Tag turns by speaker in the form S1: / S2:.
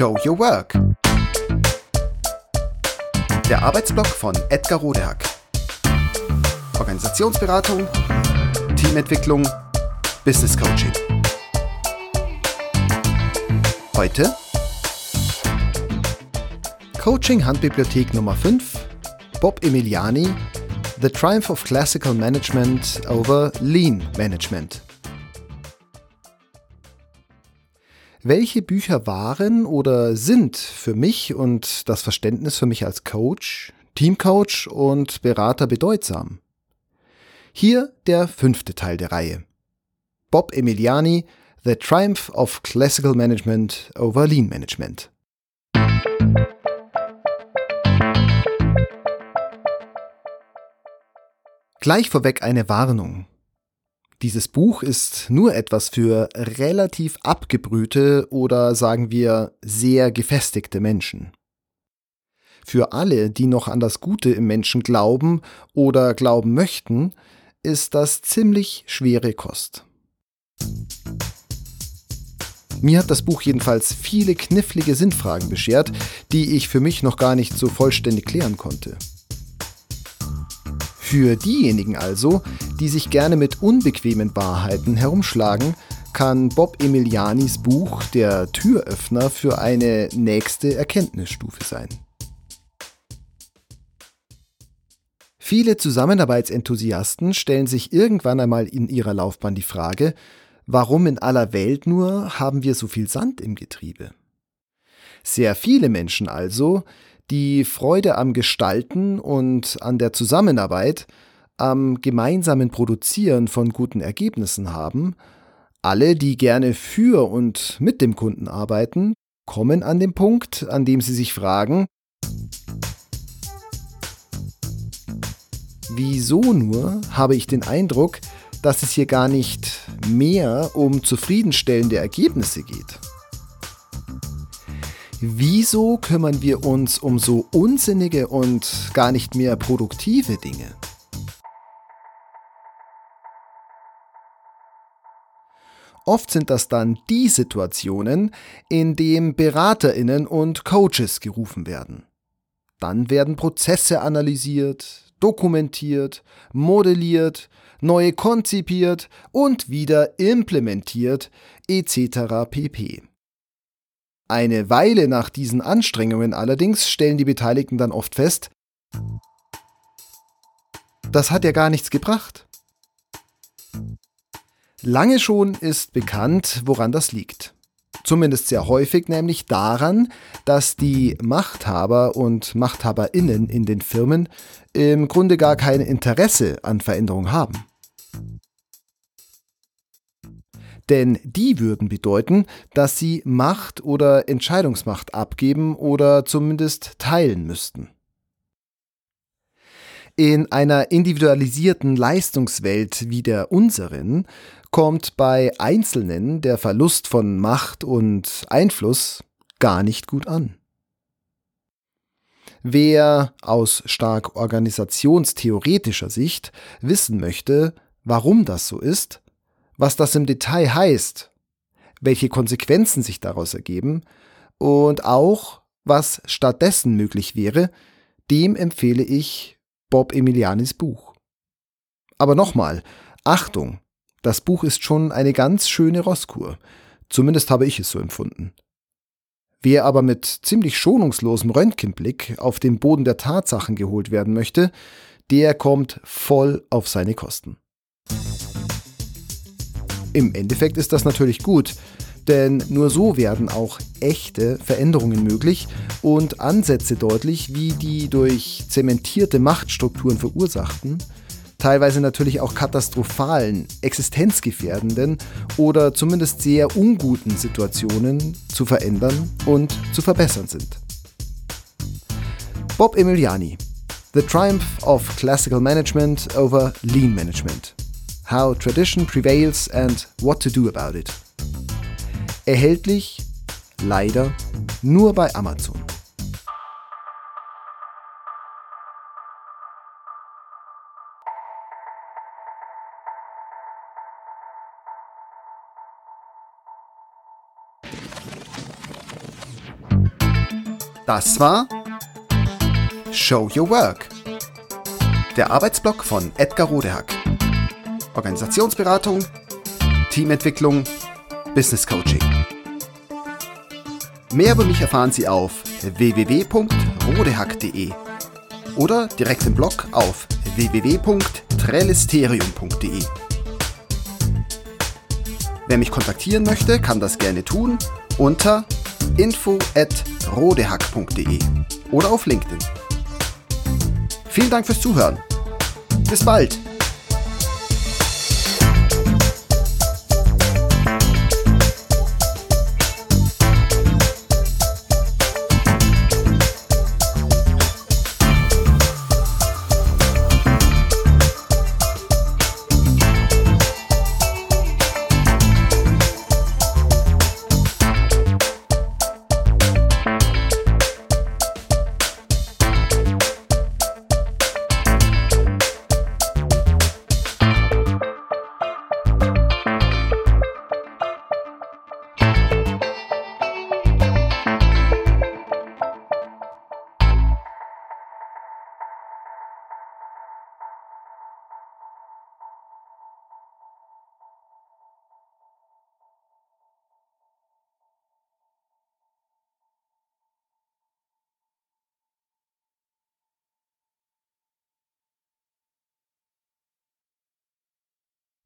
S1: Show Your Work. Der Arbeitsblock von Edgar Rodehack. Organisationsberatung, Teamentwicklung, Business Coaching. Heute Coaching Handbibliothek Nummer 5 Bob Emiliani The Triumph of Classical Management over Lean Management. Welche Bücher waren oder sind für mich und das Verständnis für mich als Coach, Teamcoach und Berater bedeutsam? Hier der fünfte Teil der Reihe. Bob Emiliani, The Triumph of Classical Management over Lean Management. Gleich vorweg eine Warnung. Dieses Buch ist nur etwas für relativ abgebrühte oder sagen wir sehr gefestigte Menschen. Für alle, die noch an das Gute im Menschen glauben oder glauben möchten, ist das ziemlich schwere Kost. Mir hat das Buch jedenfalls viele knifflige Sinnfragen beschert, die ich für mich noch gar nicht so vollständig klären konnte. Für diejenigen also, die sich gerne mit unbequemen Wahrheiten herumschlagen, kann Bob Emilianis Buch der Türöffner für eine nächste Erkenntnisstufe sein. Viele Zusammenarbeitsenthusiasten stellen sich irgendwann einmal in ihrer Laufbahn die Frage, warum in aller Welt nur haben wir so viel Sand im Getriebe? Sehr viele Menschen also, die Freude am Gestalten und an der Zusammenarbeit, am gemeinsamen Produzieren von guten Ergebnissen haben, alle, die gerne für und mit dem Kunden arbeiten, kommen an den Punkt, an dem sie sich fragen, wieso nur habe ich den Eindruck, dass es hier gar nicht mehr um zufriedenstellende Ergebnisse geht? Wieso kümmern wir uns um so unsinnige und gar nicht mehr produktive Dinge? Oft sind das dann die Situationen, in denen Beraterinnen und Coaches gerufen werden. Dann werden Prozesse analysiert, dokumentiert, modelliert, neu konzipiert und wieder implementiert etc. pp. Eine Weile nach diesen Anstrengungen allerdings stellen die Beteiligten dann oft fest, das hat ja gar nichts gebracht. Lange schon ist bekannt, woran das liegt. Zumindest sehr häufig nämlich daran, dass die Machthaber und Machthaberinnen in den Firmen im Grunde gar kein Interesse an Veränderung haben. Denn die würden bedeuten, dass sie Macht oder Entscheidungsmacht abgeben oder zumindest teilen müssten. In einer individualisierten Leistungswelt wie der unseren kommt bei Einzelnen der Verlust von Macht und Einfluss gar nicht gut an. Wer aus stark organisationstheoretischer Sicht wissen möchte, warum das so ist, was das im Detail heißt, welche Konsequenzen sich daraus ergeben und auch, was stattdessen möglich wäre, dem empfehle ich Bob Emilianis Buch. Aber nochmal, Achtung, das Buch ist schon eine ganz schöne Rosskur, zumindest habe ich es so empfunden. Wer aber mit ziemlich schonungslosem Röntgenblick auf den Boden der Tatsachen geholt werden möchte, der kommt voll auf seine Kosten. Im Endeffekt ist das natürlich gut, denn nur so werden auch echte Veränderungen möglich und Ansätze deutlich, wie die durch zementierte Machtstrukturen verursachten, teilweise natürlich auch katastrophalen, existenzgefährdenden oder zumindest sehr unguten Situationen zu verändern und zu verbessern sind. Bob Emiliani The Triumph of Classical Management over Lean Management How Tradition Prevails and What to Do About It. Erhältlich, leider, nur bei Amazon. Das war Show Your Work. Der Arbeitsblock von Edgar Rodehack. Organisationsberatung, Teamentwicklung, Business Coaching. Mehr über mich erfahren Sie auf www.rodehack.de oder direkt im Blog auf www.trellisterium.de. Wer mich kontaktieren möchte, kann das gerne tun unter info@rodehack.de oder auf LinkedIn. Vielen Dank fürs Zuhören. Bis bald.